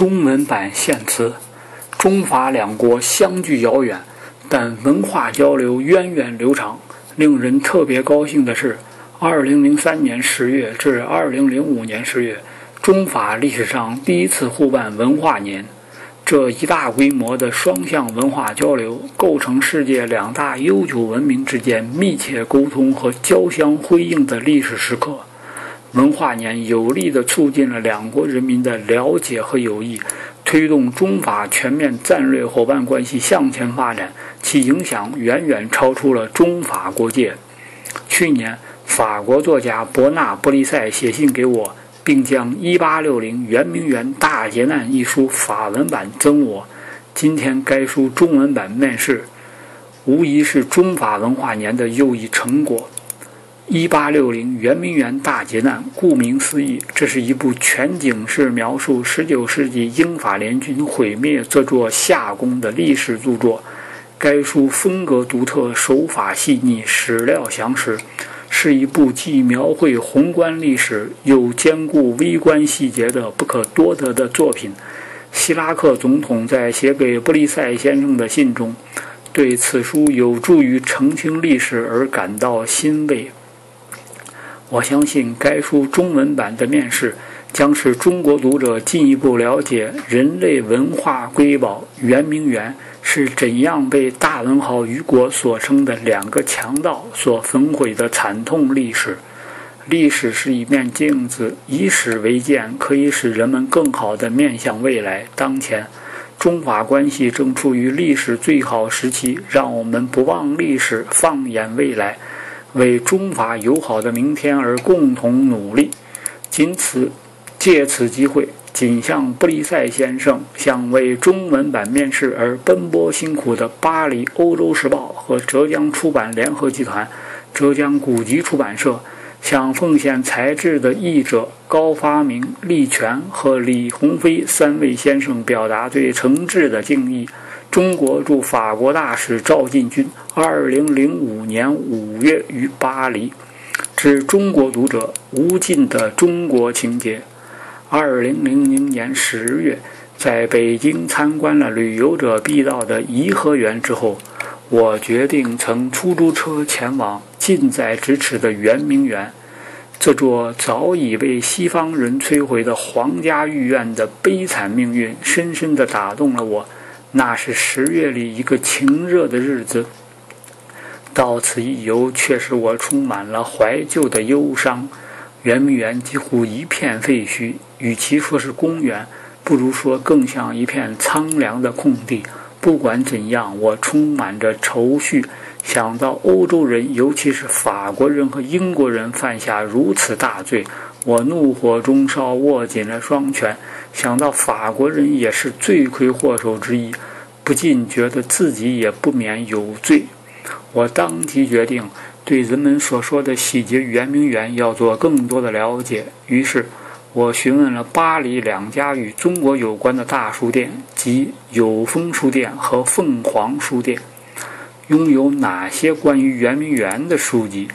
中文版献词：中法两国相距遥远，但文化交流源远流长。令人特别高兴的是，2003年10月至2005年10月，中法历史上第一次互办文化年。这一大规模的双向文化交流，构成世界两大悠久文明之间密切沟通和交相辉映的历史时刻。文化年有力地促进了两国人民的了解和友谊，推动中法全面战略伙伴关系向前发展，其影响远远超出了中法国界。去年，法国作家伯纳·布利塞写信给我。并将《一八六零圆明园大劫难》一书法文版赠我。今天该书中文版面世，无疑是中法文化年的又一成果。《一八六零圆明园大劫难》顾名思义，这是一部全景式描述19世纪英法联军毁灭这座夏宫的历史著作。该书风格独特，手法细腻，史料详实。是一部既描绘宏观历史又兼顾微观细节的不可多得的作品。希拉克总统在写给布利塞先生的信中，对此书有助于澄清历史而感到欣慰。我相信该书中文版的面世，将使中国读者进一步了解人类文化瑰宝圆明园。是怎样被大文豪雨果所称的两个强盗所焚毁的惨痛历史？历史是一面镜子，以史为鉴，可以使人们更好地面向未来。当前，中法关系正处于历史最好时期，让我们不忘历史，放眼未来，为中法友好的明天而共同努力。仅此，借此机会。仅向布利塞先生，向为中文版面世而奔波辛苦的巴黎《欧洲时报》和浙江出版联合集团、浙江古籍出版社，向奉献才智的译者高发明、厉权和李鸿飞三位先生表达最诚挚的敬意。中国驻法国大使赵进军，二零零五年五月于巴黎，致中国读者无尽的中国情结。二零零零年十月，在北京参观了旅游者必到的颐和园之后，我决定乘出租车前往近在咫尺的圆明园。这座早已被西方人摧毁的皇家御苑的悲惨命运，深深地打动了我。那是十月里一个晴热的日子。到此一游，却使我充满了怀旧的忧伤。圆明园几乎一片废墟，与其说是公园，不如说更像一片苍凉的空地。不管怎样，我充满着愁绪，想到欧洲人，尤其是法国人和英国人犯下如此大罪，我怒火中烧，握紧了双拳。想到法国人也是罪魁祸首之一，不禁觉得自己也不免有罪。我当即决定。对人们所说的洗劫圆明园要做更多的了解，于是我询问了巴黎两家与中国有关的大书店，即有风书店和凤凰书店，拥有哪些关于圆明园的书籍？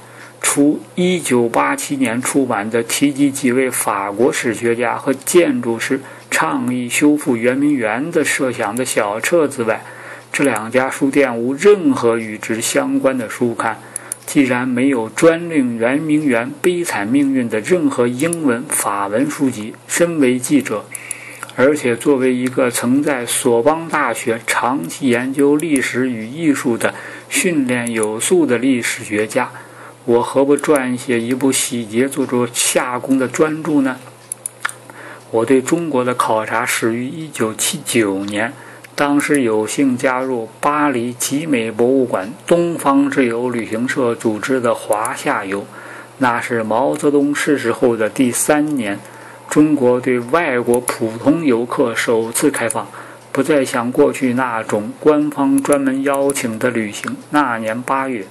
除1987年出版的提及几位法国史学家和建筑师倡议修复圆明园的设想的小册子外，这两家书店无任何与之相关的书刊。既然没有专令圆明园悲惨命运的任何英文、法文书籍，身为记者，而且作为一个曾在索邦大学长期研究历史与艺术的训练有素的历史学家，我何不撰写一部洗劫做做夏宫的专著呢？我对中国的考察始于1979年。当时有幸加入巴黎集美博物馆东方之友旅行社组织的华夏游，那是毛泽东逝世后的第三年，中国对外国普通游客首次开放，不再像过去那种官方专门邀请的旅行。那年八月，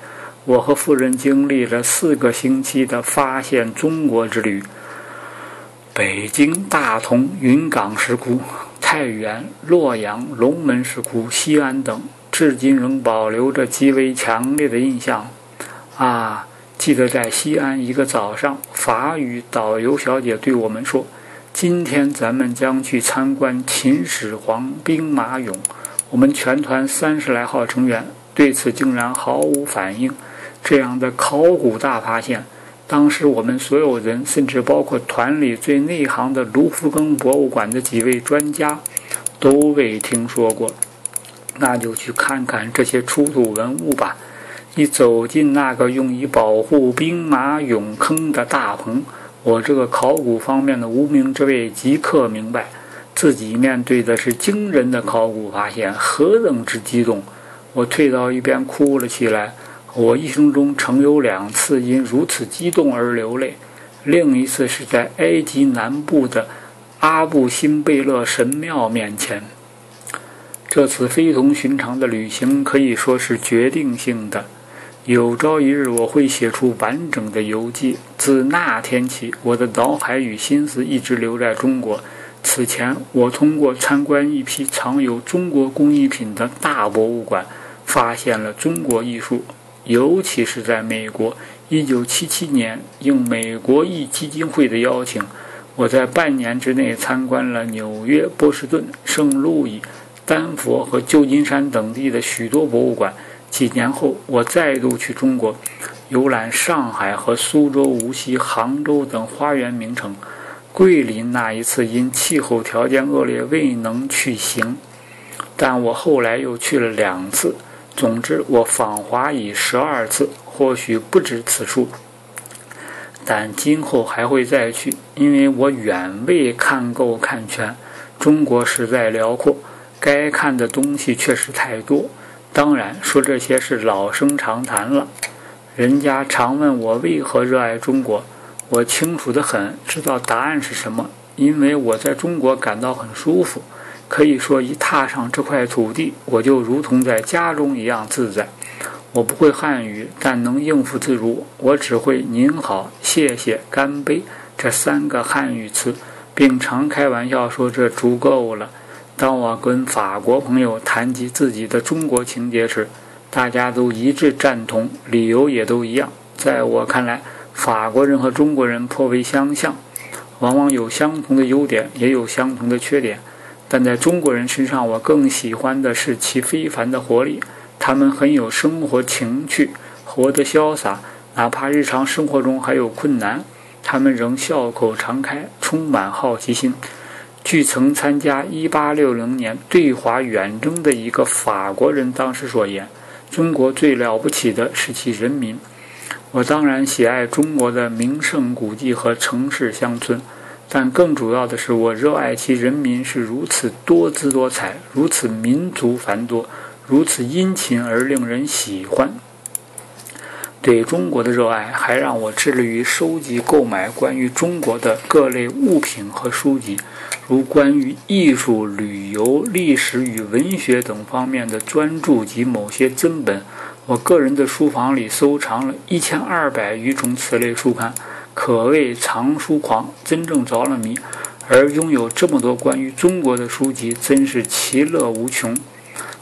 我和夫人经历了四个星期的发现中国之旅，北京、大同、云冈石窟。太原、洛阳、龙门石窟、西安等，至今仍保留着极为强烈的印象。啊，记得在西安一个早上，法语导游小姐对我们说：“今天咱们将去参观秦始皇兵马俑。我们全团三十来号成员对此竟然毫无反应。这样的考古大发现，当时我们所有人，甚至包括团里最内行的卢浮宫博物馆的几位专家，都未听说过。那就去看看这些出土文物吧。一走进那个用以保护兵马俑坑的大棚。我这个考古方面的无名之辈即刻明白，自己面对的是惊人的考古发现，何等之激动！我退到一边哭了起来。我一生中曾有两次因如此激动而流泪，另一次是在埃及南部的阿布辛贝勒神庙面前。这次非同寻常的旅行可以说是决定性的。有朝一日，我会写出完整的游记。自那天起，我的脑海与心思一直留在中国。此前，我通过参观一批藏有中国工艺品的大博物馆，发现了中国艺术。尤其是在美国，1977年，应美国裔基金会的邀请，我在半年之内参观了纽约、波士顿、圣路易、丹佛和旧金山等地的许多博物馆。几年后，我再度去中国，游览上海和苏州、无锡、杭州等花园名城。桂林那一次因气候条件恶劣未能去行，但我后来又去了两次。总之，我访华已十二次，或许不止此数，但今后还会再去，因为我远未看够看全。中国实在辽阔，该看的东西确实太多。当然，说这些是老生常谈了。人家常问我为何热爱中国，我清楚的很，知道答案是什么。因为我在中国感到很舒服，可以说一踏上这块土地，我就如同在家中一样自在。我不会汉语，但能应付自如。我只会“您好”“谢谢”“干杯”这三个汉语词，并常开玩笑说这足够了。当我跟法国朋友谈及自己的中国情节时，大家都一致赞同，理由也都一样。在我看来，法国人和中国人颇为相像，往往有相同的优点，也有相同的缺点。但在中国人身上，我更喜欢的是其非凡的活力。他们很有生活情趣，活得潇洒，哪怕日常生活中还有困难，他们仍笑口常开，充满好奇心。据曾参加1860年对华远征的一个法国人当时所言，中国最了不起的是其人民。我当然喜爱中国的名胜古迹和城市乡村，但更主要的是，我热爱其人民是如此多姿多彩，如此民族繁多，如此殷勤而令人喜欢。对中国的热爱还让我致力于收集、购买关于中国的各类物品和书籍。如关于艺术、旅游、历史与文学等方面的专著及某些真本，我个人的书房里收藏了一千二百余种此类书刊，可谓藏书狂，真正着了迷。而拥有这么多关于中国的书籍，真是其乐无穷。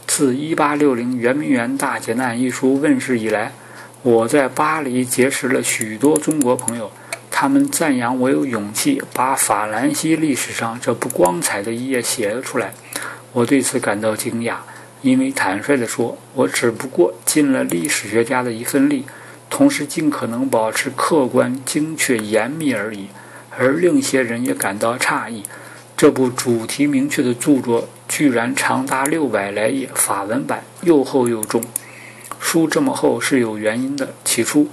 自《一八六零圆明园大劫难》一书问世以来，我在巴黎结识了许多中国朋友。他们赞扬我有勇气把法兰西历史上这不光彩的一页写了出来，我对此感到惊讶，因为坦率地说，我只不过尽了历史学家的一份力，同时尽可能保持客观、精确、严密而已。而另一些人也感到诧异，这部主题明确的著作居然长达六百来页，法文版又厚又重。书这么厚是有原因的，起初。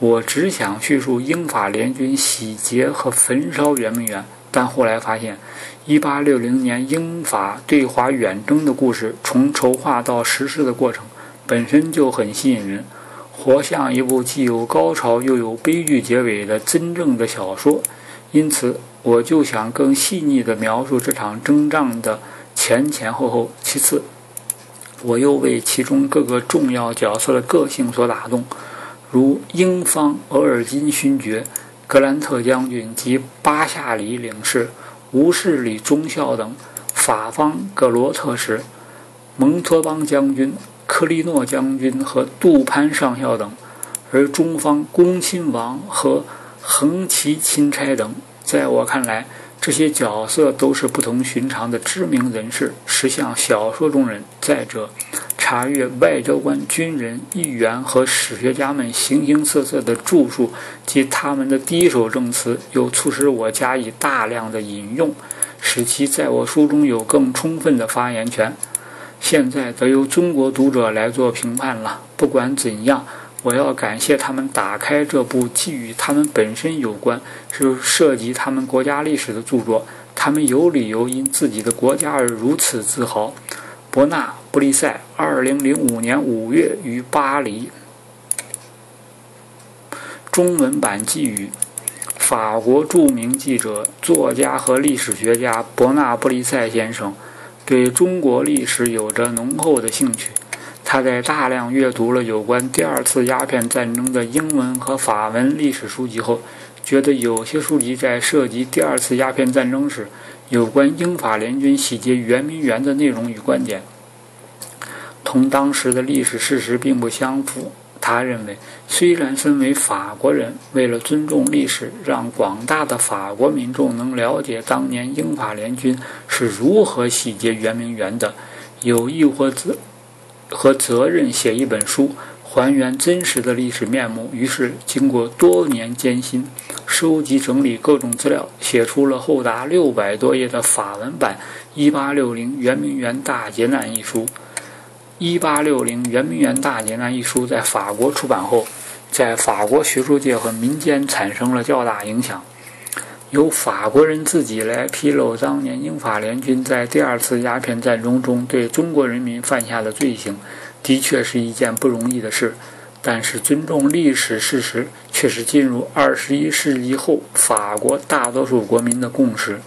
我只想叙述英法联军洗劫和焚烧圆明园，但后来发现，1860年英法对华远征的故事，从筹划到实施的过程本身就很吸引人，活像一部既有高潮又有悲剧结尾的真正的小说。因此，我就想更细腻地描述这场征战的前前后后。其次，我又为其中各个重要角色的个性所打动。如英方额尔金勋爵、格兰特将军及巴夏里领事、吴士里中校等；法方格罗特使、蒙托邦将军、克利诺将军和杜潘上校等；而中方恭亲王和横旗钦差等。在我看来，这些角色都是不同寻常的知名人士，实像小说中人。再者，查阅外交官、军人、议员和史学家们形形色色的著述及他们的第一手证词，又促使我加以大量的引用，使其在我书中有更充分的发言权。现在则由中国读者来做评判了。不管怎样。我要感谢他们打开这部既与他们本身有关，是涉及他们国家历史的著作。他们有理由因自己的国家而如此自豪。伯纳·布利塞，二零零五年五月于巴黎。中文版寄语：法国著名记者、作家和历史学家伯纳·布利塞先生，对中国历史有着浓厚的兴趣。他在大量阅读了有关第二次鸦片战争的英文和法文历史书籍后，觉得有些书籍在涉及第二次鸦片战争时，有关英法联军洗劫圆明园的内容与观点，同当时的历史事实并不相符。他认为，虽然身为法国人，为了尊重历史，让广大的法国民众能了解当年英法联军是如何洗劫圆明园的，有意或者。和责任写一本书，还原真实的历史面目。于是，经过多年艰辛，收集整理各种资料，写出了厚达六百多页的法文版《1860圆明园大劫难》一书。《1860圆明园大劫难》一书在法国出版后，在法国学术界和民间产生了较大影响。由法国人自己来披露当年英法联军在第二次鸦片战争中对中国人民犯下的罪行，的确是一件不容易的事。但是，尊重历史事实却是进入二十一世纪后法国大多数国民的共识。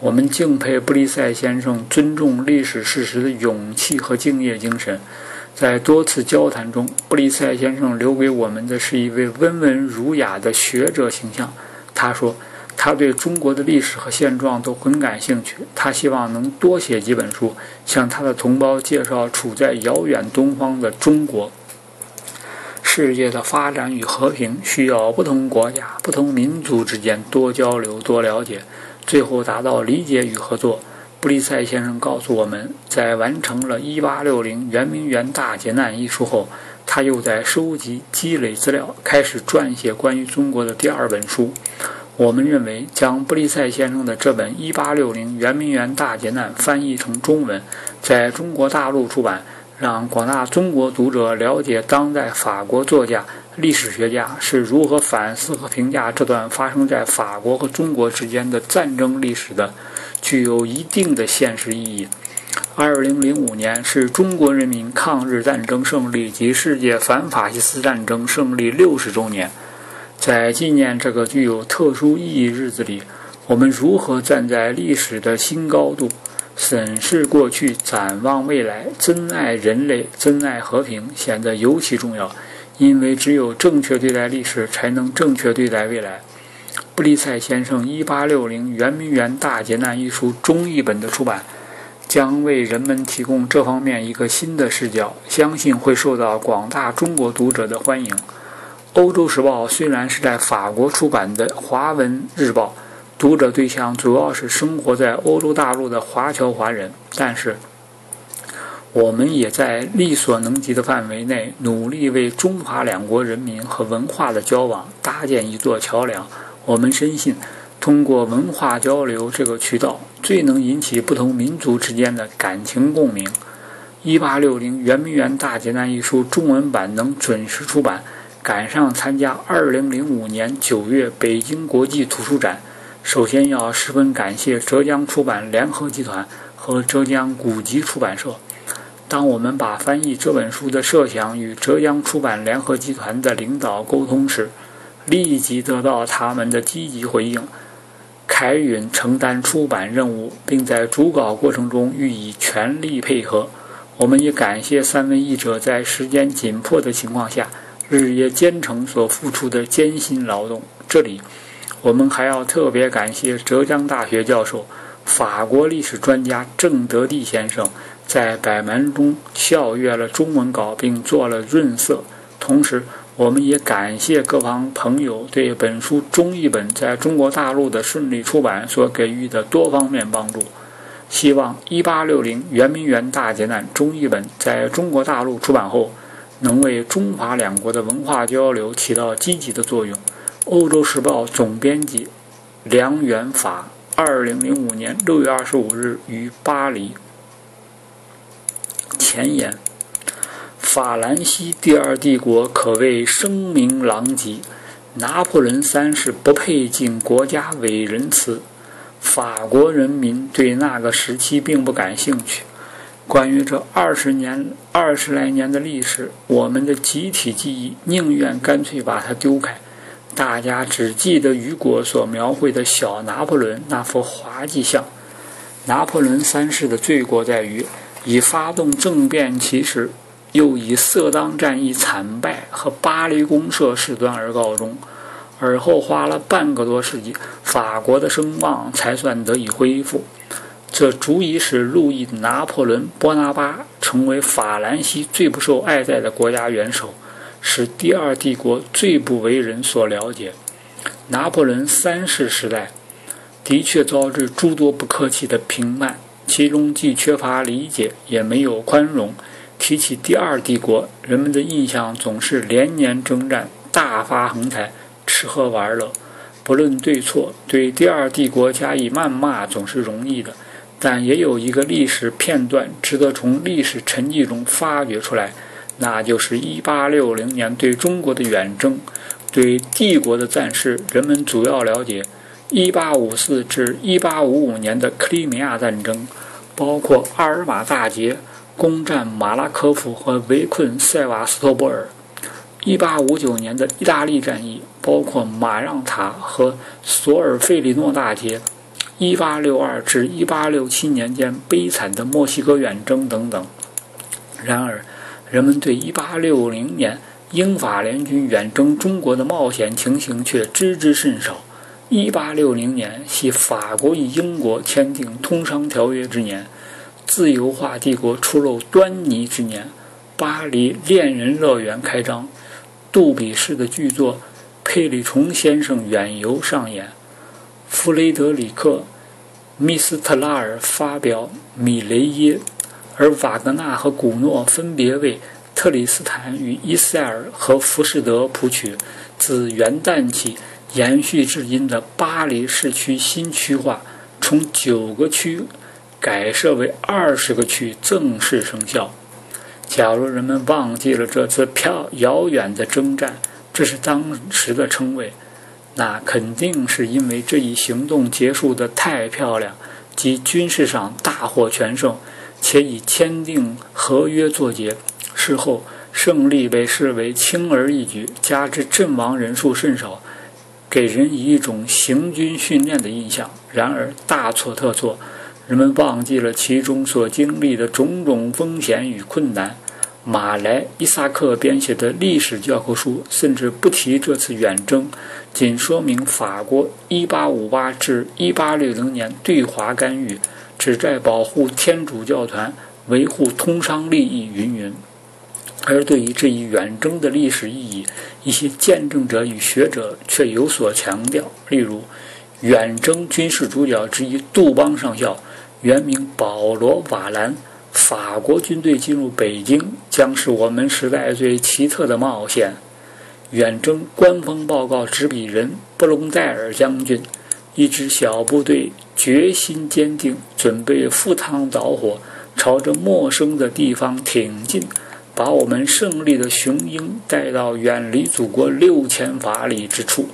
我们敬佩布利塞先生尊重历史事实的勇气和敬业精神。在多次交谈中，布利塞先生留给我们的是一位温文儒雅的学者形象。他说。他对中国的历史和现状都很感兴趣，他希望能多写几本书，向他的同胞介绍处在遥远东方的中国。世界的发展与和平需要不同国家、不同民族之间多交流、多了解，最后达到理解与合作。布利塞先生告诉我们，在完成了《一八六零圆明园大劫难》一书后，他又在收集、积累资料，开始撰写关于中国的第二本书。我们认为，将布利塞先生的这本《一八六零圆明园大劫难》翻译成中文，在中国大陆出版，让广大中国读者了解当代法国作家、历史学家是如何反思和评价这段发生在法国和中国之间的战争历史的，具有一定的现实意义。二零零五年是中国人民抗日战争胜利及世界反法西斯战争胜利六十周年。在纪念这个具有特殊意义日子里，我们如何站在历史的新高度，审视过去，展望未来，珍爱人类，珍爱和平，显得尤其重要。因为只有正确对待历史，才能正确对待未来。布利塞先生《一八六零圆明园大劫难》一书中译本的出版，将为人们提供这方面一个新的视角，相信会受到广大中国读者的欢迎。《欧洲时报》虽然是在法国出版的华文日报，读者对象主要是生活在欧洲大陆的华侨华人，但是我们也在力所能及的范围内努力为中华两国人民和文化的交往搭建一座桥梁。我们深信，通过文化交流这个渠道，最能引起不同民族之间的感情共鸣。《一八六零圆明园大劫难》一书中文版能准时出版。赶上参加2005年9月北京国际图书展，首先要十分感谢浙江出版联合集团和浙江古籍出版社。当我们把翻译这本书的设想与浙江出版联合集团的领导沟通时，立即得到他们的积极回应，凯允承担出版任务，并在主稿过程中予以全力配合。我们也感谢三位译者在时间紧迫的情况下。日夜兼程所付出的艰辛劳动。这里，我们还要特别感谢浙江大学教授、法国历史专家郑德地先生，在百忙中校阅了中文稿并做了润色。同时，我们也感谢各方朋友对本书中译本在中国大陆的顺利出版所给予的多方面帮助。希望1860圆明园大劫难中译本在中国大陆出版后，能为中法两国的文化交流起到积极的作用。欧洲时报总编辑梁元法，二零零五年六月二十五日于巴黎。前言。法兰西第二帝国可谓声名狼藉，拿破仑三世不配进国家伟人祠。法国人民对那个时期并不感兴趣。关于这二十年、二十来年的历史，我们的集体记忆宁愿干脆把它丢开。大家只记得雨果所描绘的小拿破仑那幅滑稽像。拿破仑三世的罪过在于，以发动政变起始。又以色当战役惨败和巴黎公社事端而告终，而后花了半个多世纪，法国的声望才算得以恢复。这足以使路易·拿破仑·波拿巴成为法兰西最不受爱戴的国家元首，使第二帝国最不为人所了解。拿破仑三世时代的确遭致诸多不客气的评判，其中既缺乏理解，也没有宽容。提起第二帝国，人们的印象总是连年征战、大发横财、吃喝玩乐。不论对错，对第二帝国加以谩骂总是容易的。但也有一个历史片段值得从历史沉寂中发掘出来，那就是1860年对中国的远征。对帝国的战事，人们主要了解1854至1855年的克里米亚战争，包括阿尔玛大捷。攻占马拉科夫和围困塞瓦斯托波尔。1859年的意大利战役包括马让塔和索尔费里诺大捷。1862至1867年间悲惨的墨西哥远征等等。然而，人们对1860年英法联军远征中国的冒险情形却知之甚少。1860年系法国与英国签订通商条约之年。自由化帝国初露端倪之年，巴黎恋人乐园开张，杜比式的剧作《佩里虫先生远游》上演，弗雷德里克·密斯特拉尔发表《米雷耶》，而瓦格纳和古诺分别为特里斯坦与伊塞尔和浮士德谱曲。自元旦起延续至今的巴黎市区新区划，从九个区。改设为二十个区正式生效。假如人们忘记了这次飘遥远的征战，这是当时的称谓，那肯定是因为这一行动结束的太漂亮，即军事上大获全胜，且以签订合约作结。事后胜利被视为轻而易举，加之阵亡人数甚少，给人以一种行军训练的印象。然而大错特错。人们忘记了其中所经历的种种风险与困难。马来·伊萨克编写的历史教科书甚至不提这次远征，仅说明法国1858至1860年对华干预，旨在保护天主教团、维护通商利益，云云。而对于这一远征的历史意义，一些见证者与学者却有所强调。例如，远征军事主角之一杜邦上校。原名保罗·瓦兰，法国军队进入北京将是我们时代最奇特的冒险。远征官方报告执笔人布隆代尔将军，一支小部队决心坚定，准备赴汤蹈火，朝着陌生的地方挺进，把我们胜利的雄鹰带到远离祖国六千法里之处。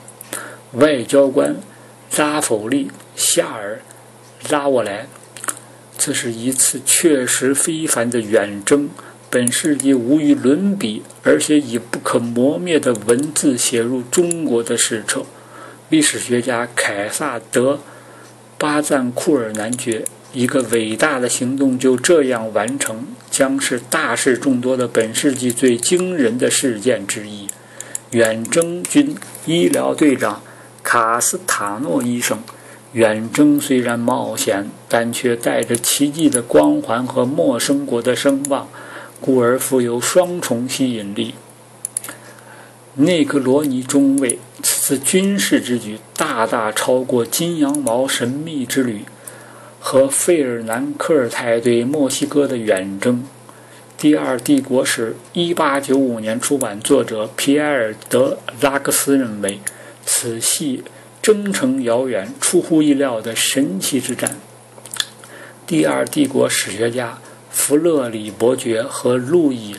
外交官拉弗利·夏尔·拉沃莱。这是一次确实非凡的远征，本世纪无与伦比，而且以不可磨灭的文字写入中国的史册。历史学家凯撒德·巴赞库尔男爵：“一个伟大的行动就这样完成，将是大事众多的本世纪最惊人的事件之一。”远征军医疗队长卡斯塔诺医生。远征虽然冒险，但却带着奇迹的光环和陌生国的声望，故而富有双重吸引力。内格罗尼中尉此次军事之举大大超过金羊毛神秘之旅和费尔南科尔泰对墨西哥的远征。第二帝国史1895年出版，作者皮埃尔·德拉克斯认为，此系征程遥远、出乎意料的神奇之战。第二帝国史学家弗勒里伯爵和路易。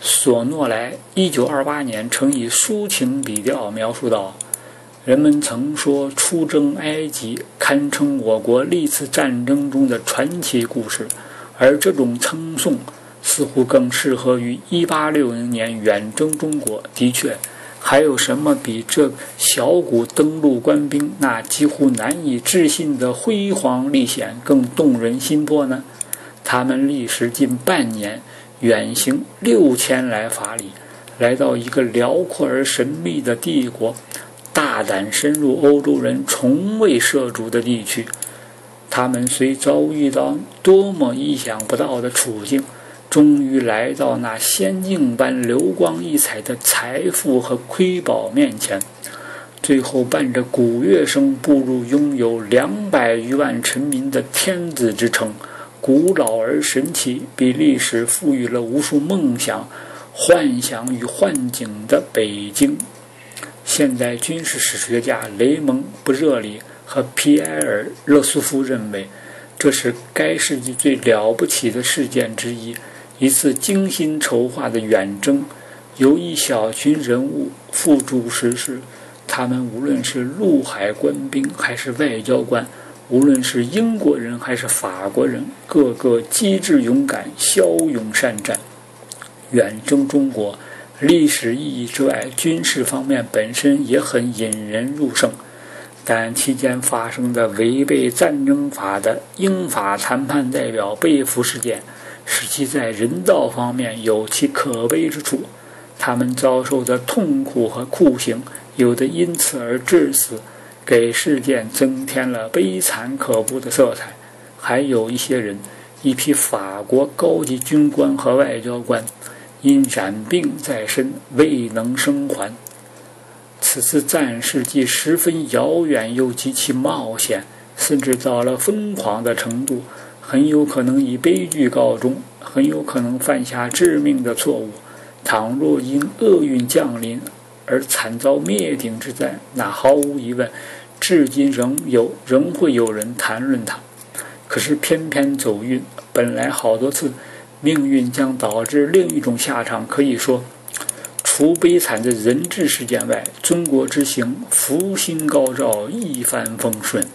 索诺莱1928年曾以抒情笔调描述道：“人们曾说出征埃及堪称我国历次战争中的传奇故事，而这种称颂似乎更适合于1860年远征中国。的确，还有什么比这小股登陆官兵那几乎难以置信的辉煌历险更动人心魄呢？他们历时近半年。”远行六千来法里，来到一个辽阔而神秘的帝国，大胆深入欧洲人从未涉足的地区。他们虽遭遇到多么意想不到的处境，终于来到那仙境般流光溢彩的财富和瑰宝面前，最后伴着鼓乐声步入拥有两百余万臣民的天子之城。古老而神奇，比历史赋予了无数梦想、幻想与幻境的北京。现代军事史学家雷蒙·布热里和皮埃尔·勒苏夫认为，这是该世纪最了不起的事件之一——一次精心筹划的远征，由一小群人物付诸实施。他们无论是陆海官兵，还是外交官。无论是英国人还是法国人，个个机智勇敢、骁勇善战。远征中国，历史意义之外，军事方面本身也很引人入胜。但期间发生的违背战争法的英法谈判代表被俘事件，使其在人道方面有其可悲之处。他们遭受的痛苦和酷刑，有的因此而致死。给事件增添了悲惨可怖的色彩。还有一些人，一批法国高级军官和外交官，因染病在身，未能生还。此次战事既十分遥远，又极其冒险，甚至到了疯狂的程度，很有可能以悲剧告终，很有可能犯下致命的错误。倘若因厄运降临，而惨遭灭顶之灾，那毫无疑问，至今仍有仍会有人谈论它。可是偏偏走运，本来好多次，命运将导致另一种下场。可以说，除悲惨的人质事件外，中国之行福星高照，一帆风顺。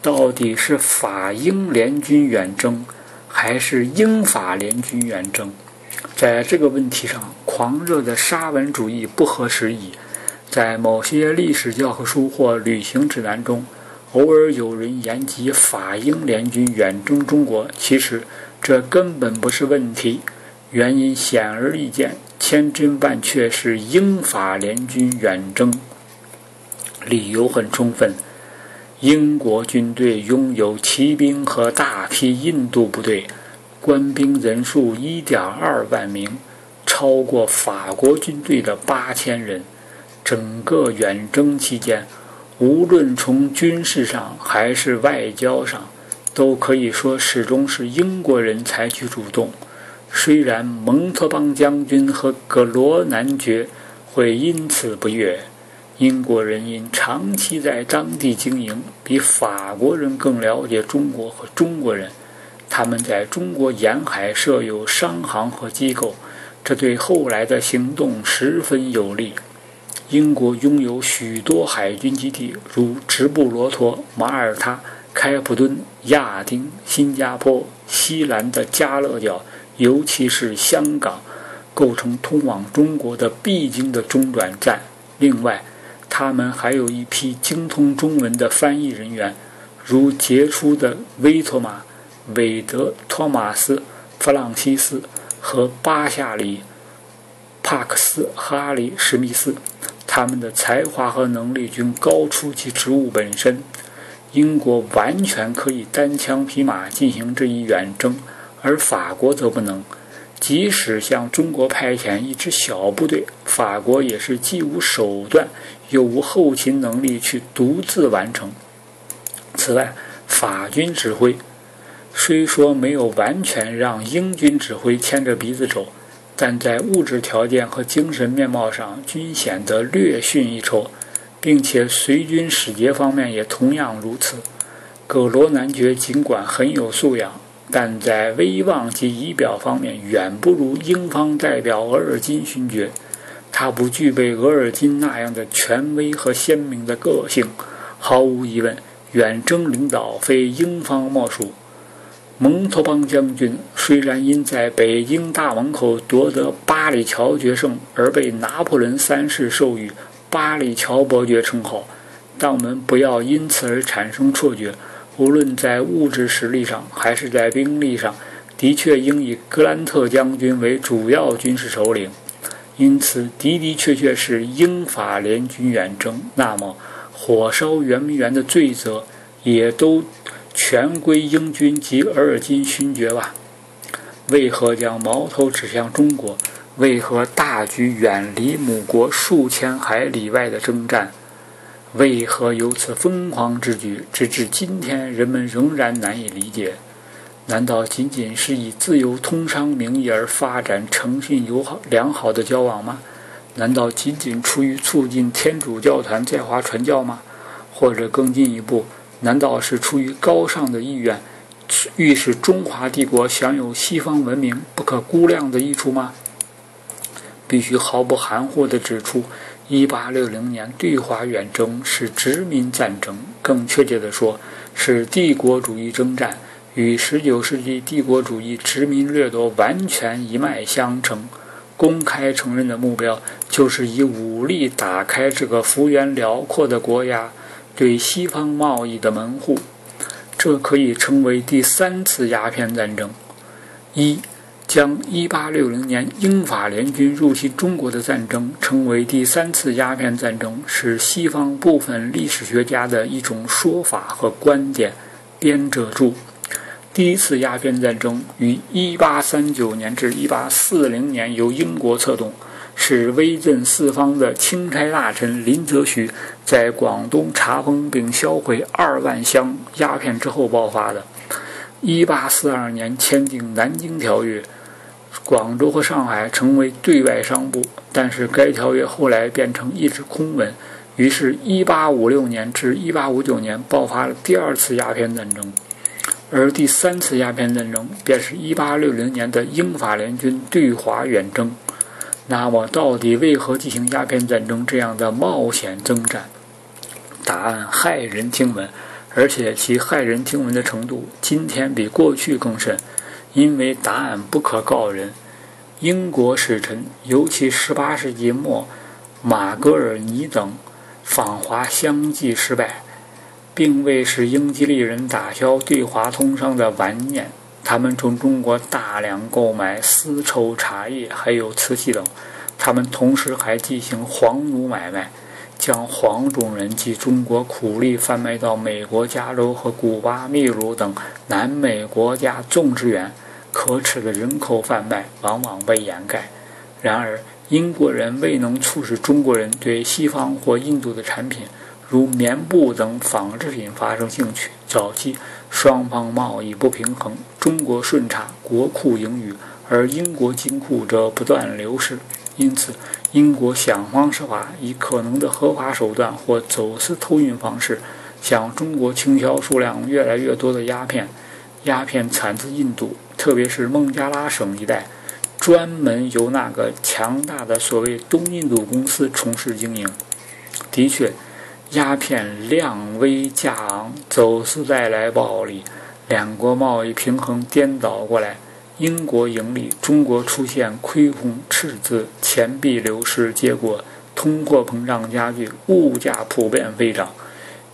到底是法英联军远征，还是英法联军远征？在这个问题上，狂热的沙文主义不合时宜。在某些历史教科书或旅行指南中，偶尔有人言及法英联军远征中国。其实，这根本不是问题。原因显而易见，千真万确是英法联军远征。理由很充分：英国军队拥有骑兵和大批印度部队。官兵人数一点二万名，超过法国军队的八千人。整个远征期间，无论从军事上还是外交上，都可以说始终是英国人采取主动。虽然蒙特邦将军和格罗男爵会因此不悦，英国人因长期在当地经营，比法国人更了解中国和中国人。他们在中国沿海设有商行和机构，这对后来的行动十分有利。英国拥有许多海军基地，如直布罗陀、马耳他、开普敦、亚丁、新加坡、西兰的加勒角，尤其是香港，构成通往中国的必经的中转站。另外，他们还有一批精通中文的翻译人员，如杰出的威托马。韦德·托马斯·弗朗西斯和巴夏里·帕克斯·哈里·史密斯，他们的才华和能力均高出其职务本身。英国完全可以单枪匹马进行这一远征，而法国则不能。即使向中国派遣一支小部队，法国也是既无手段又无后勤能力去独自完成。此外，法军指挥虽说没有完全让英军指挥牵着鼻子走，但在物质条件和精神面貌上均显得略逊一筹，并且随军使节方面也同样如此。葛罗男爵尽管很有素养。但在威望及仪表方面，远不如英方代表额尔金勋爵。他不具备额尔金那样的权威和鲜明的个性。毫无疑问，远征领导非英方莫属。蒙托邦将军虽然因在北京大门口夺得巴里乔决胜而被拿破仑三世授予巴里乔伯爵称号，但我们不要因此而产生错觉。无论在物质实力上还是在兵力上，的确应以格兰特将军为主要军事首领。因此，的的确确是英法联军远征。那么，火烧圆明园的罪责也都全归英军及额尔金勋爵吧？为何将矛头指向中国？为何大举远离母国数千海里外的征战？为何有此疯狂之举？直至今天，人们仍然难以理解。难道仅仅是以自由通商名义而发展诚信友好良好的交往吗？难道仅仅出于促进天主教团在华传教吗？或者更进一步，难道是出于高尚的意愿，欲使中华帝国享有西方文明不可估量的益处吗？必须毫不含糊地指出。一八六零年对华远征是殖民战争，更确切地说，是帝国主义征战，与十九世纪帝国主义殖民掠夺完全一脉相承。公开承认的目标就是以武力打开这个幅员辽阔的国家对西方贸易的门户。这可以称为第三次鸦片战争。一。将1860年英法联军入侵中国的战争称为第三次鸦片战争，是西方部分历史学家的一种说法和观点。编者注：第一次鸦片战争于1839年至1840年由英国策动，是威震四方的钦差大臣林则徐在广东查封并销毁二万箱鸦片之后爆发的。1842年签订《南京条约》。广州和上海成为对外商部，但是该条约后来变成一纸空文。于是，1856年至1859年爆发了第二次鸦片战争，而第三次鸦片战争便是1860年的英法联军对华远征。那么，到底为何进行鸦片战争这样的冒险征战？答案骇人听闻，而且其骇人听闻的程度今天比过去更甚。因为答案不可告人，英国使臣，尤其18世纪末马格尔尼等访华相继失败，并未使英吉利人打消对华通商的顽念。他们从中国大量购买丝绸、茶叶，还有瓷器等。他们同时还进行黄奴买卖，将黄种人及中国苦力贩卖到美国加州和古巴、秘鲁等南美国家种植园。可耻的人口贩卖往往被掩盖。然而，英国人未能促使中国人对西方或印度的产品，如棉布等纺织品发生兴趣。早期双方贸易不平衡，中国顺差，国库盈余，而英国金库则不断流失。因此，英国想方设法以可能的合法手段或走私偷运方式，向中国倾销数量越来越多的鸦片。鸦片产自印度。特别是孟加拉省一带，专门由那个强大的所谓东印度公司从事经营。的确，鸦片量微价昂，走私带来暴利，两国贸易平衡颠倒过来，英国盈利，中国出现亏空赤字，钱币流失，结果通货膨胀加剧，物价普遍飞涨。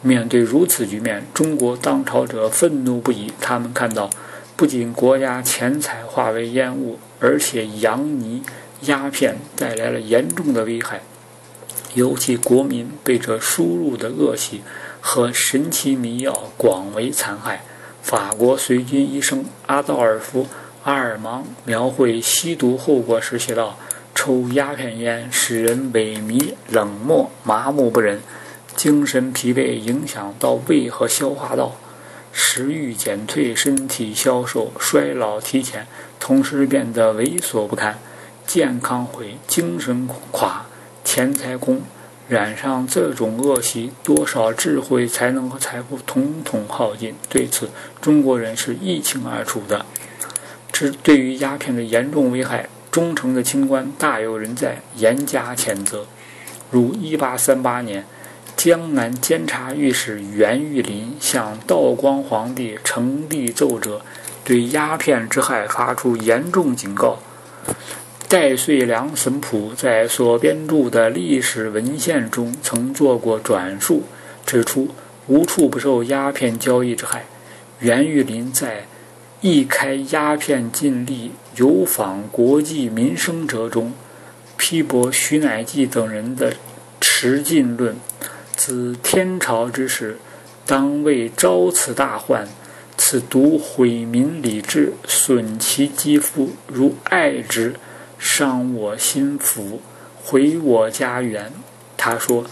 面对如此局面，中国当朝者愤怒不已，他们看到。不仅国家钱财化为烟雾，而且洋泥、鸦片带来了严重的危害，尤其国民被这输入的恶习和神奇迷药广为残害。法国随军医生阿道尔夫·阿尔芒描绘吸毒后果时写道：“抽鸦片烟使人萎靡、冷漠、麻木不仁，精神疲惫，影响到胃和消化道，食欲减退，身体消瘦，衰老提前，同时变得猥琐不堪，健康毁，精神垮，钱财空。染上这种恶习，多少智慧、才能和财富统统耗尽。对此，中国人是一清二楚的。”这对于鸦片的严重危害，忠诚的清官大有人在，严加谴责。如1838年，江南监察御史袁玉林向道光皇帝呈递奏折，对鸦片之害发出严重警告。戴遂良神甫在所编著的历史文献中曾做过转述，指出无处不受鸦片交易之害。袁玉林在。一开鸦片禁令有访国际民生者中，批驳徐乃记等人的持禁论。自天朝之时，当为招此大患。此毒毁民理智，损其肌肤，如爱之，伤我心腹，毁我家园。他说，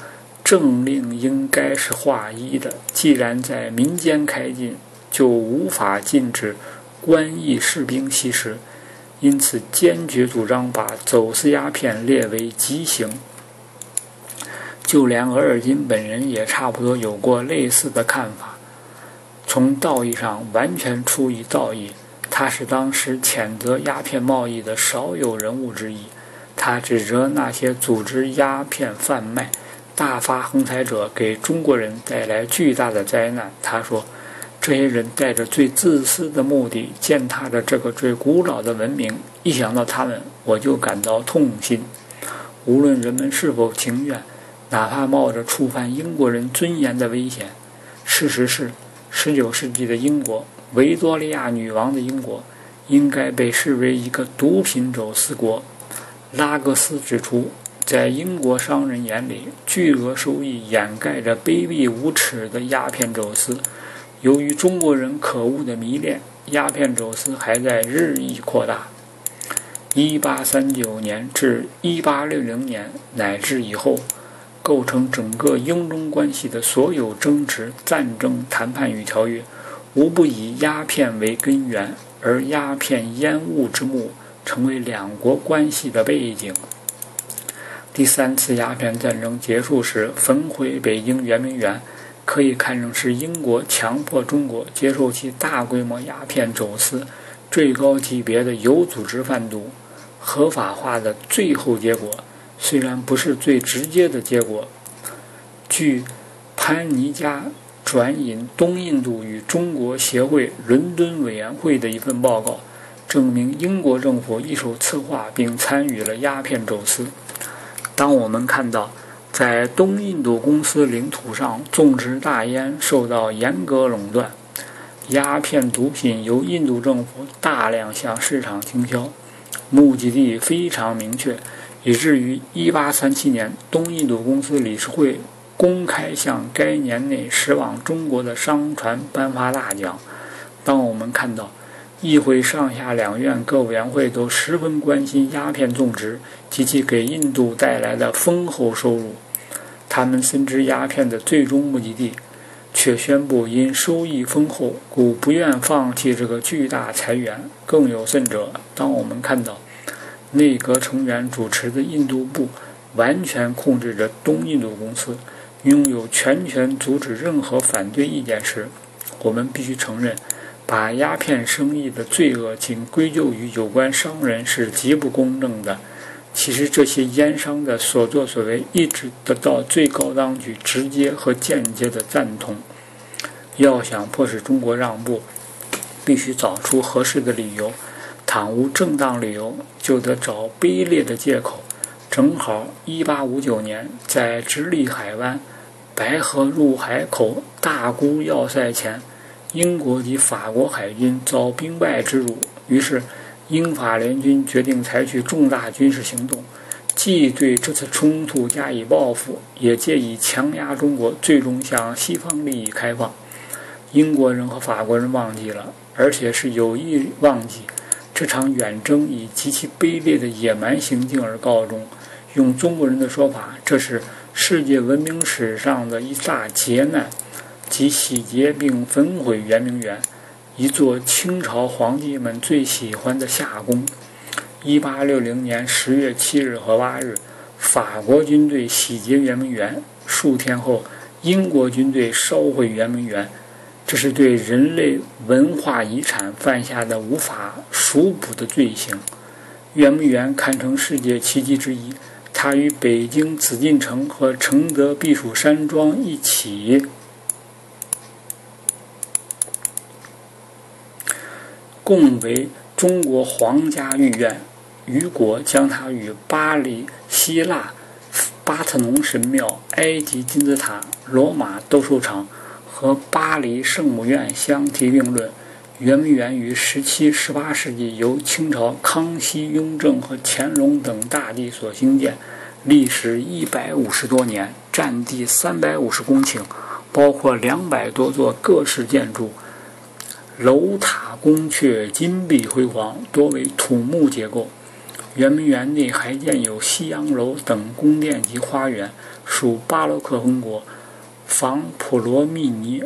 政令应该是划一的，既然在民间开禁，就无法禁止。官役士兵吸食，因此坚决主张把走私鸦片列为极刑。就连额尔金本人也差不多有过类似的看法。从道义上完全出于道义，他是当时谴责鸦片贸易的少有人物之一。他指责那些组织鸦片贩卖、大发横财者给中国人带来巨大的灾难。他说。这些人带着最自私的目的践踏着这个最古老的文明。一想到他们，我就感到痛心。无论人们是否情愿，哪怕冒着触犯英国人尊严的危险，事实是，19世纪的英国，维多利亚女王的英国，应该被视为一个毒品走私国。拉格斯指出，在英国商人眼里，巨额收益掩盖着卑鄙无耻的鸦片走私。由于中国人可恶的迷恋，鸦片走私还在日益扩大。1839年至1860年乃至以后，构成整个英中关系的所有争执、战争、谈判与条约，无不以鸦片为根源，而鸦片烟雾之幕成为两国关系的背景。第三次鸦片战争结束时，焚毁北京圆明园。可以看成是英国强迫中国接受其大规模鸦片走私、最高级别的有组织贩毒合法化的最后结果，虽然不是最直接的结果。据潘尼加转引东印度与中国协会伦敦委员会的一份报告，证明英国政府一手策划并参与了鸦片走私。当我们看到。在东印度公司领土上种植大烟受到严格垄断，鸦片毒品由印度政府大量向市场倾销，目的地非常明确，以至于1837年东印度公司理事会公开向该年内驶往中国的商船颁发大奖。当我们看到议会上下两院各委员会都十分关心鸦片种植及其给印度带来的丰厚收入。他们深知鸦片的最终目的地，却宣布因收益丰厚，故不愿放弃这个巨大财源。更有甚者，当我们看到内阁成员主持的印度部完全控制着东印度公司，拥有全权阻止任何反对意见时，我们必须承认，把鸦片生意的罪恶仅归咎于有关商人是极不公正的。其实这些烟商的所作所为一直得到最高当局直接和间接的赞同。要想迫使中国让步，必须找出合适的理由；倘无正当理由，就得找卑劣的借口。正好1859年，在直隶海湾白河入海口大沽要塞前，英国及法国海军遭兵败之辱，于是。英法联军决定采取重大军事行动，既对这次冲突加以报复，也借以强压中国，最终向西方利益开放。英国人和法国人忘记了，而且是有意忘记，这场远征以极其卑劣的野蛮行径而告终。用中国人的说法，这是世界文明史上的一大劫难，即洗劫并焚毁圆明园，一座清朝皇帝们最喜欢的夏宫。一八六零年十月七日和八日，法国军队洗劫圆明园；数天后，英国军队烧毁圆明园。这是对人类文化遗产犯下的无法赎补的罪行。圆明园堪称世界奇迹之一，它与北京紫禁城和承德避暑山庄一起，共为中国皇家御苑。雨果将它与巴黎、希腊、巴特农神庙、埃及金字塔、罗马斗兽场。和巴黎圣母院相提并论。圆明园于十七、十八世纪由清朝康熙、雍正和乾隆等大帝所兴建，历时一百五十多年，占地三百五十公顷，包括两百多座各式建筑，楼塔宫阙金碧辉煌，多为土木结构。圆明园内还建有西洋楼等宫殿及花园，属巴洛克风格。仿普罗米尼、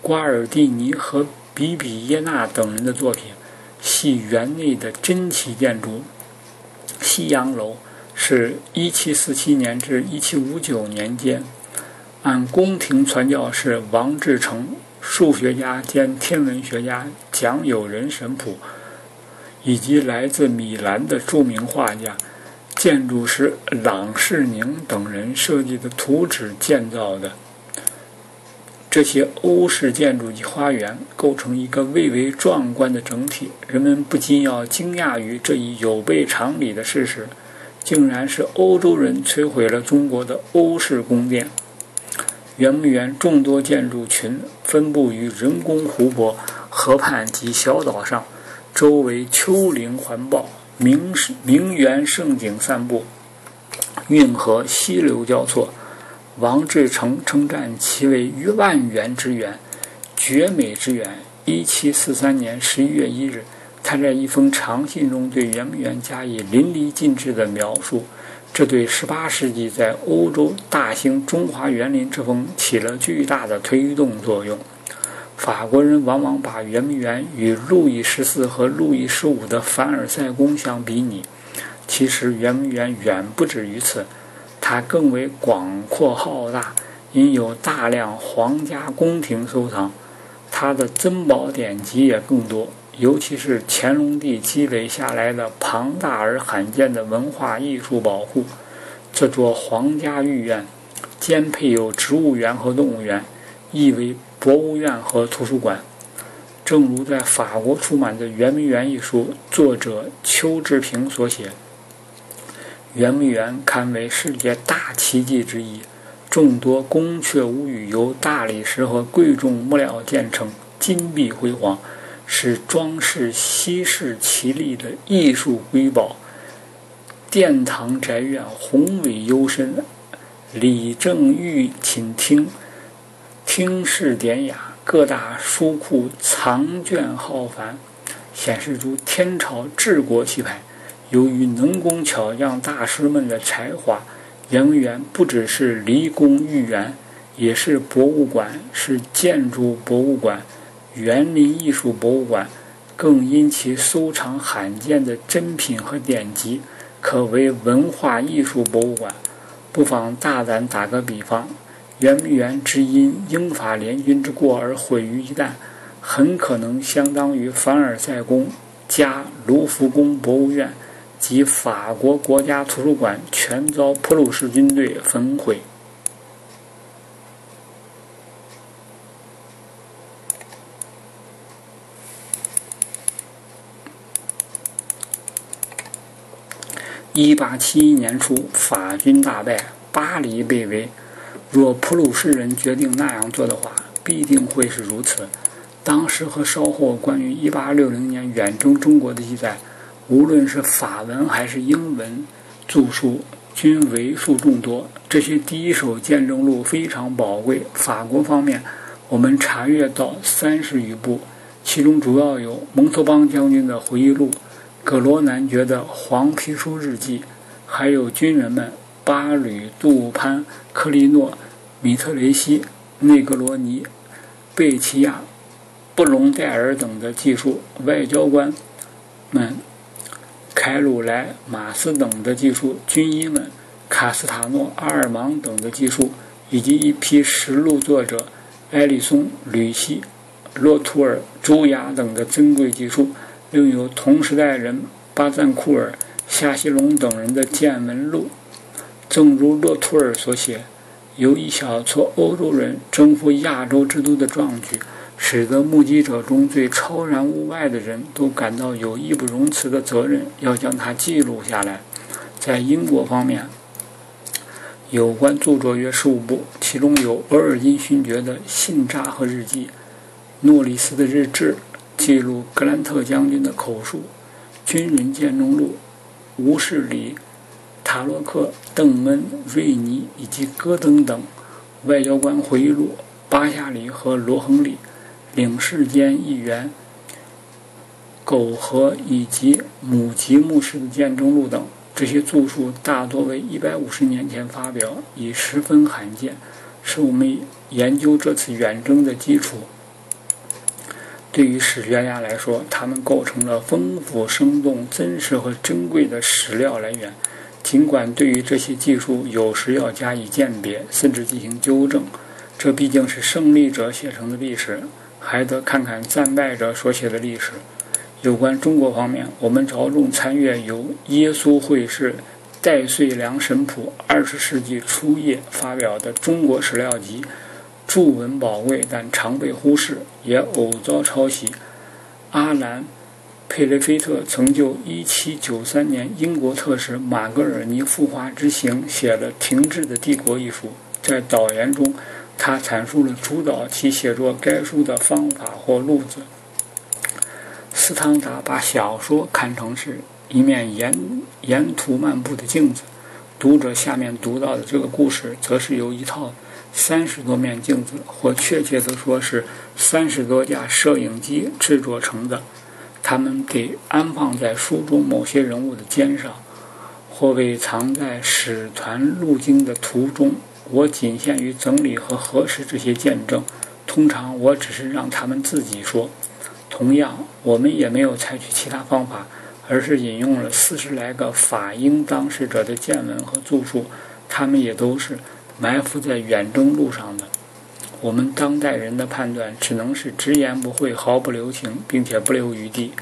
瓜尔蒂尼和比比耶纳等人的作品，系园内的珍奇建筑。西洋楼是1747年至1759年间，按宫廷传教士王志成、数学家兼天文学家蒋友仁神甫以及来自米兰的著名画家、建筑师朗世宁等人设计的图纸建造的。这些欧式建筑及花园构成一个蔚为壮观的整体，人们不禁要惊讶于这一有悖常理的事实：竟然是欧洲人摧毁了中国的欧式宫殿。圆明园众多建筑群分布于人工湖泊、河畔及小岛上，周围丘陵环抱，名名园胜景散布，运河溪流交错。王志成称赞其为万园之园，绝美之园。一七四三年十一月一日，他在一封长信中对圆明园加以淋漓尽致的描述，这对十八世纪在欧洲大兴中华园林之风起了巨大的推动作用。法国人往往把圆明园与路易十四和路易十五的凡尔赛宫相比拟，其实圆明园远不止于此。它更为广阔浩大，因有大量皇家宫廷收藏，它的珍宝典籍也更多，尤其是乾隆帝积累下来的庞大而罕见的文化艺术保护。这座皇家御苑兼配有植物园和动物园，亦为博物院和图书馆。正如在法国出版的《圆明园》一书作者邱志平所写。圆明园堪为世界大奇迹之一，众多宫阙屋宇由大理石和贵重木料建成，金碧辉煌，是装饰西式绮丽的艺术瑰宝。殿堂宅院宏伟幽深，礼正御寝厅厅室典雅，各大书库藏卷浩繁，显示出天朝治国气派。由于能工巧匠大师们的才华，圆明园不只是离宫御园，也是博物馆，是建筑博物馆、园林艺术博物馆，更因其收藏罕见的珍品和典籍，可为文化艺术博物馆。不妨大胆打个比方：圆明园只因英法联军之过而毁于一旦，很可能相当于凡尔赛宫加卢浮宫博物院。及法国国家图书馆全遭普鲁士军队焚毁。一八七一年初，法军大败，巴黎被围。若普鲁士人决定那样做的话，必定会是如此。当时和稍后关于一八六零年远征中国的记载。无论是法文还是英文著述，均为数众多。这些第一手见证录非常宝贵。法国方面，我们查阅到三十余部，其中主要有蒙特邦将军的回忆录、葛罗男爵的黄皮书日记，还有军人们巴吕、杜潘、克利诺、米特雷西、内格罗尼、贝齐亚、布隆代尔等的记述，外交官们凯鲁莱、马斯等的记述，军医们卡斯塔诺、阿尔芒等的记述，以及一批实录作者埃里松、吕西。洛图尔、朱雅等的珍贵记述，另有同时代人巴赞库尔、夏西隆等人的见闻录。正如洛图尔所写，由一小撮欧洲人征服亚洲之都的壮举，使得目击者中最超然物外的人都感到有义不容辞的责任，要将它记录下来。在英国方面，有关著作约十五部，其中有额尔金勋爵的信札和日记。诺里斯的日志记录格兰特将军的口述，军人见证录，吴士礼、塔洛克、邓恩、瑞尼以及戈登等外交官回忆录，巴夏里和罗亨利领事间议员苟和以及姆吉牧师的见证录等，这些著述大多为一百五十年前发表，已十分罕见，是我们研究这次远征的基础。对于史学家来说，他们构成了丰富、生动、真实和珍贵的史料来源。尽管对于这些技术有时要加以鉴别，甚至进行纠正，这毕竟是胜利者写成的历史，还得看看战败者所写的历史。有关中国方面，我们着重参阅由耶稣会士戴遂良神甫二十世纪初叶发表的《中国史料集》。著文宝贵，但常被忽视，也偶遭抄袭。阿兰·佩雷菲特曾就1793年英国特使马格尔尼赴华之行写了《停滞的帝国》一书。在导言中，他阐述了主导其写作该书的方法或路子。斯汤达把小说看成是一面沿沿途漫步的镜子，读者下面读到的这个故事，则是由一套。三十多面镜子，或确切地说是三十多架摄影机制作成的。它们给安放在书中某些人物的肩上，或被藏在使团路经的途中。我仅限于整理和核实这些见证。通常我只是让他们自己说。同样，我们也没有采取其他方法，而是引用了四十来个法英当事者的见闻和著述，他们也都是。埋伏在远征路上的，我们当代人的判断只能是直言不讳、毫不留情，并且不留余地。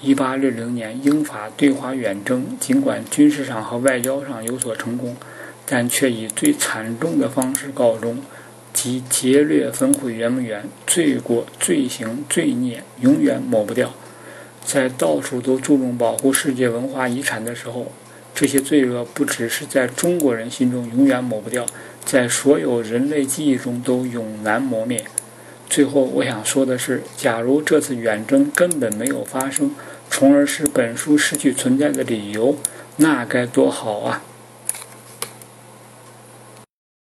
一八六零年英法对华远征，尽管军事上和外交上有所成功，但却以最惨重的方式告终，即劫掠、焚毁圆明园，罪过、罪行、罪孽永远抹不掉。在到处都注重保护世界文化遗产的时候，这些罪恶不只是在中国人心中永远抹不掉。在所有人类记忆中都永难磨灭。最后，我想说的是，假如这次远征根本没有发生，从而使本书失去存在的理由，那该多好啊！